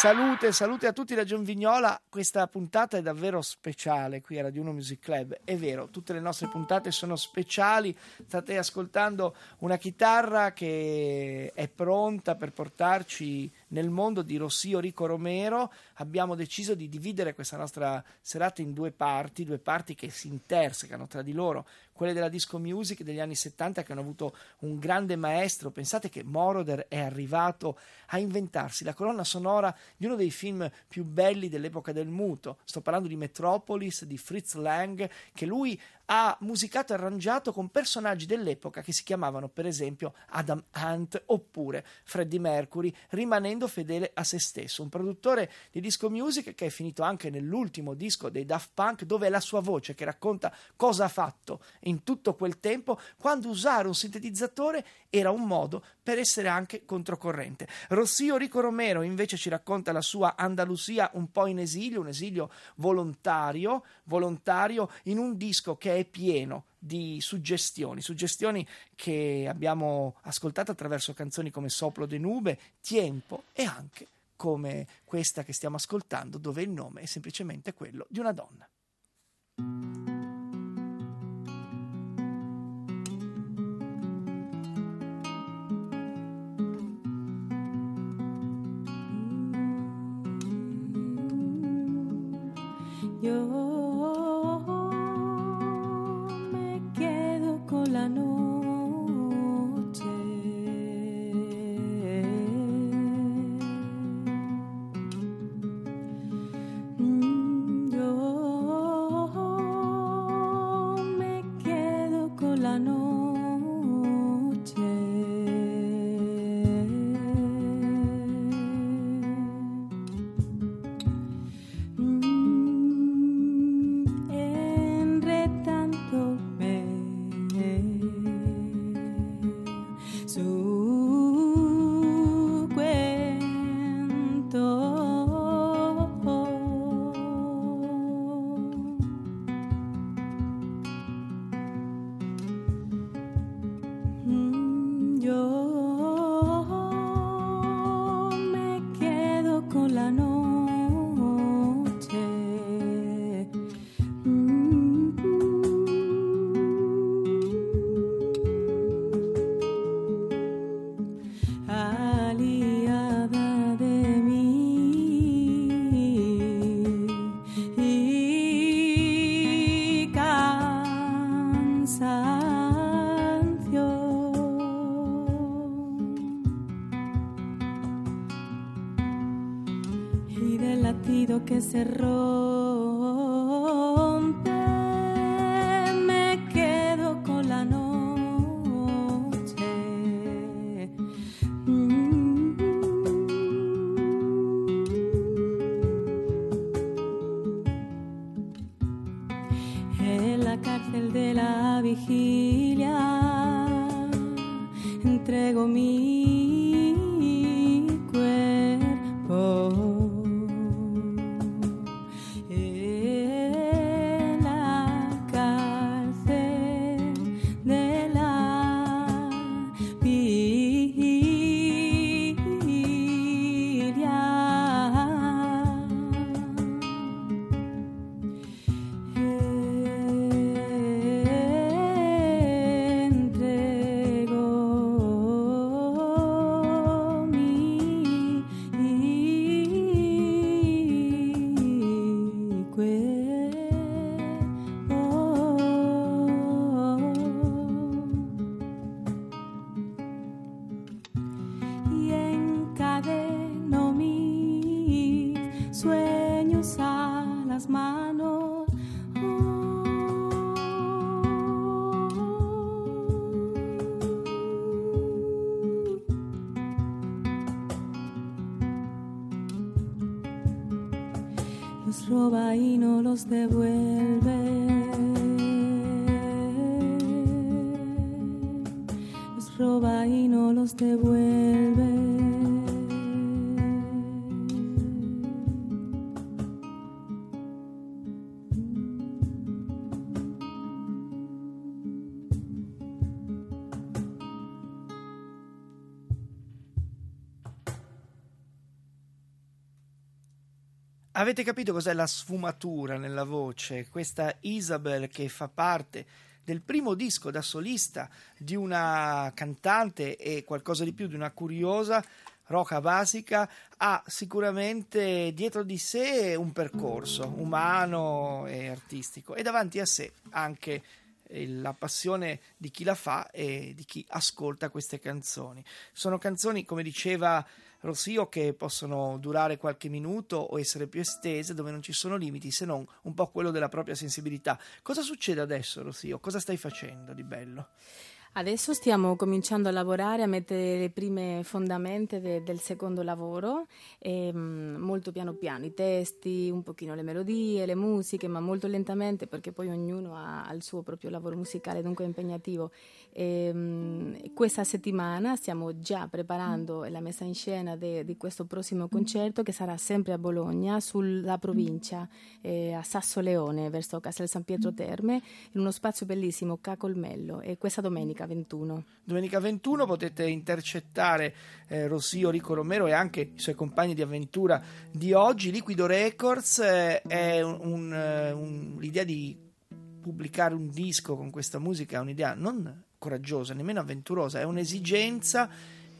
Salute, salute a tutti da Gian Vignola. Questa puntata è davvero speciale qui a Radio 1 Music Club. È vero, tutte le nostre puntate sono speciali. State ascoltando una chitarra che è pronta per portarci nel mondo di Rossio Rico Romero. Abbiamo deciso di dividere questa nostra serata in due parti, due parti che si intersecano tra di loro quelle della disco music degli anni 70 che hanno avuto un grande maestro. Pensate che Moroder è arrivato a inventarsi la colonna sonora di uno dei film più belli dell'epoca del muto. Sto parlando di Metropolis di Fritz Lang, che lui ha musicato e arrangiato con personaggi dell'epoca che si chiamavano per esempio Adam Hunt oppure Freddie Mercury, rimanendo fedele a se stesso. Un produttore di disco music che è finito anche nell'ultimo disco dei Daft Punk, dove è la sua voce che racconta cosa ha fatto in tutto quel tempo, quando usare un sintetizzatore era un modo per essere anche controcorrente. Rossio Rico Romero invece ci racconta la sua Andalusia un po' in esilio, un esilio volontario, volontario in un disco che è pieno di suggestioni, suggestioni che abbiamo ascoltato attraverso canzoni come Soplo de Nube, Tiempo e anche come questa che stiamo ascoltando, dove il nome è semplicemente quello di una donna. que se los roba y no los devuelve. Los roba y no los devuelve. Avete capito cos'è la sfumatura nella voce? Questa Isabel che fa parte del primo disco da solista di una cantante e qualcosa di più di una curiosa roca basica ha sicuramente dietro di sé un percorso umano e artistico e davanti a sé anche la passione di chi la fa e di chi ascolta queste canzoni. Sono canzoni, come diceva Rossio, che possono durare qualche minuto o essere più estese, dove non ci sono limiti se non un po' quello della propria sensibilità. Cosa succede adesso, Rossio? Cosa stai facendo di bello? Adesso stiamo cominciando a lavorare, a mettere le prime fondamenta de, del secondo lavoro, e, um, molto piano piano, i testi, un pochino le melodie, le musiche, ma molto lentamente perché poi ognuno ha, ha il suo proprio lavoro musicale, dunque è impegnativo. E, um, questa settimana stiamo già preparando la messa in scena de, di questo prossimo concerto che sarà sempre a Bologna, sulla provincia, eh, a Sasso Leone, verso Castel San Pietro Terme, in uno spazio bellissimo, Cacolmello, e questa domenica domenica 21. Domenica 21 potete intercettare eh, Rossio Rico Romero e anche i suoi compagni di avventura di oggi. Liquido Records eh, è un, un, eh, un, l'idea di pubblicare un disco con questa musica è un'idea non coraggiosa, nemmeno avventurosa, è un'esigenza.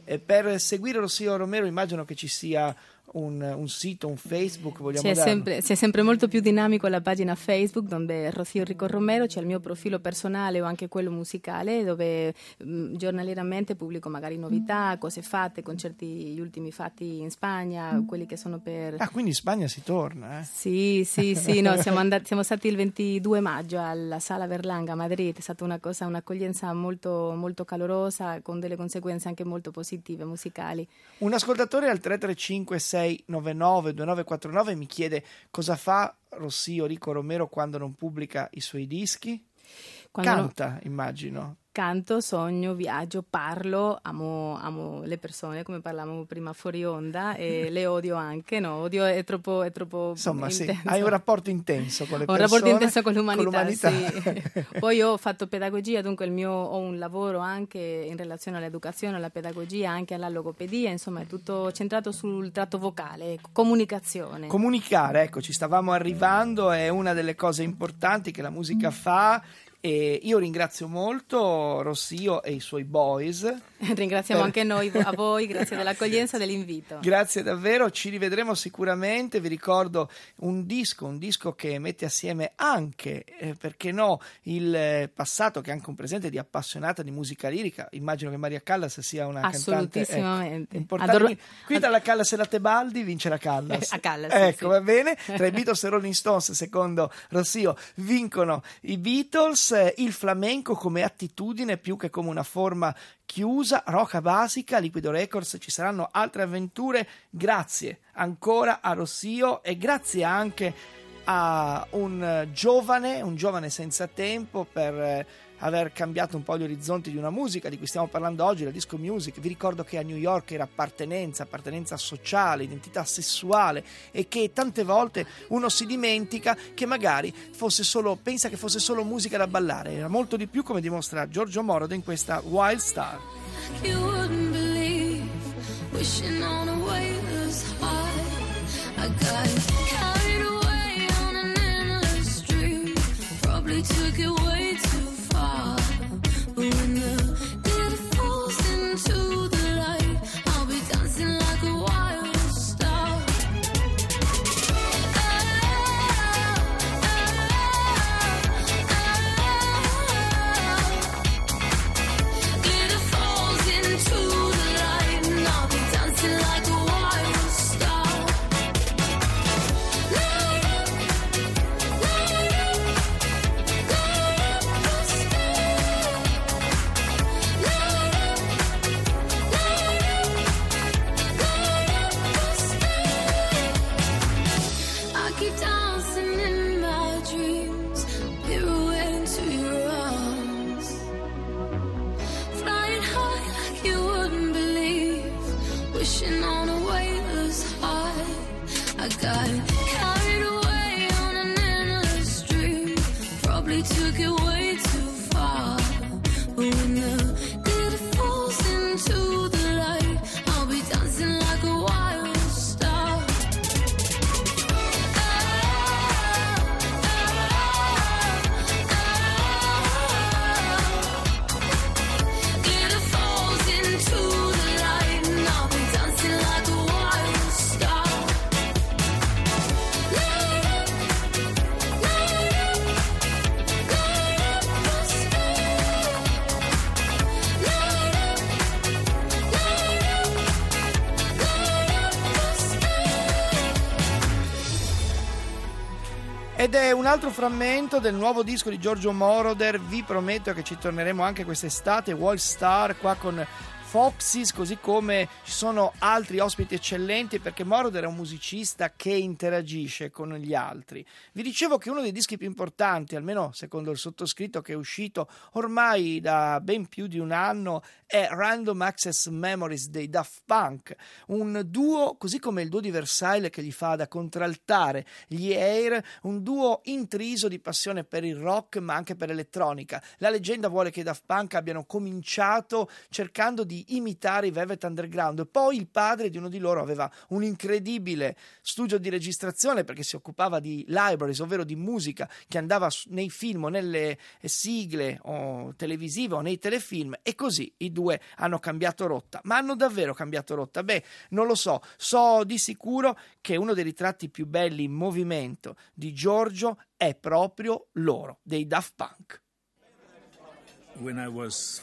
Eh, per seguire Rossio Romero immagino che ci sia un, un, sito, un Facebook, vogliamo c'è sempre, c'è sempre, molto più dinamico la pagina Facebook dove Rocío Rico Romero, c'è il mio profilo personale o anche quello musicale dove mh, mm, giornaliерamente pubblico magari novità, cose fatte, concerti, gli ultimi fatti in Spagna, quelli che sono per... Ah, quindi in Spagna si torna, eh? Sì, sì, sì, no, siamo, andati, siamo stati il 22 maggio alla Sala Verlanga a Madrid, è stata una cosa, un'accoglienza molto, molto calorosa con delle conseguenze anche molto positive musicali. Un ascoltatore al 335 699 2949 mi chiede cosa fa Rossio Rico Romero quando non pubblica i suoi dischi. Quando Canta, non... immagino canto, sogno, viaggio, parlo, amo, amo, le persone come parlavamo prima fuori onda e le odio anche, no? Odio è troppo, è troppo Insomma, intenso. sì, hai un rapporto intenso con le ho persone. un rapporto intenso con l'umanità, con l'umanità. Sì. Poi ho fatto pedagogia, dunque mio, ho un lavoro anche in relazione all'educazione, alla pedagogia, anche alla logopedia, insomma è tutto centrato sul tratto vocale, comunicazione. Comunicare, ecco, ci stavamo arrivando, è una delle cose importanti che la musica fa e io ringrazio molto Rossio e i suoi boys. Ringraziamo per... anche noi a voi, grazie dell'accoglienza e dell'invito. Grazie davvero, ci rivedremo sicuramente. Vi ricordo un disco, un disco che mette assieme anche, eh, perché no, il passato che è anche un presente di appassionata di musica lirica. Immagino che Maria Callas sia una cantante ecco, importante. Adoro... Qui dalla Callas e la Tebaldi vince la Callas. a Callas. Ecco, sì. va bene. Tra i Beatles e Rolling Stones, secondo Rossio, vincono i Beatles il flamenco come attitudine più che come una forma chiusa, roca basica, Liquido Records, ci saranno altre avventure. Grazie ancora a Rossio e grazie anche a un giovane, un giovane senza tempo per aver cambiato un po' gli orizzonti di una musica di cui stiamo parlando oggi, la disco music. Vi ricordo che a New York era appartenenza, appartenenza sociale, identità sessuale e che tante volte uno si dimentica che magari fosse solo, pensa che fosse solo musica da ballare, era molto di più come dimostra Giorgio Morodo in questa Wild Star. Wouldn't believe, wishing Ed è un altro frammento del nuovo disco di Giorgio Moroder. Vi prometto che ci torneremo anche quest'estate. Wall Star qua con Foxys, così come ci sono altri ospiti eccellenti perché Moroder è un musicista che interagisce con gli altri. Vi dicevo che uno dei dischi più importanti, almeno secondo il sottoscritto che è uscito ormai da ben più di un anno, è Random Access Memories dei Daft Punk, un duo così come il duo di Versailles che gli fa da contraltare gli Air, un duo intriso di passione per il rock ma anche per l'elettronica. La leggenda vuole che i Daft Punk abbiano cominciato cercando di imitare i Velvet Underground. Poi il padre di uno di loro aveva un incredibile studio di registrazione perché si occupava di libraries, ovvero di musica che andava nei film o nelle sigle o televisive o nei telefilm e così i due hanno cambiato rotta. Ma hanno davvero cambiato rotta? Beh, non lo so. So di sicuro che uno dei ritratti più belli in movimento di Giorgio è proprio loro, dei Daft Punk. When I was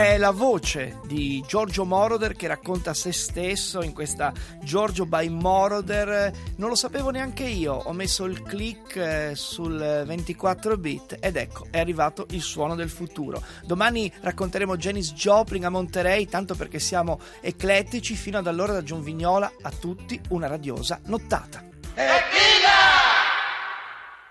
È la voce di Giorgio Moroder che racconta se stesso in questa Giorgio by Moroder. Non lo sapevo neanche io, ho messo il click eh, sul 24 bit ed ecco, è arrivato il suono del futuro. Domani racconteremo Janis Joplin a Monterey, tanto perché siamo eclettici. Fino ad allora da Gion Vignola a tutti una radiosa nottata. Chi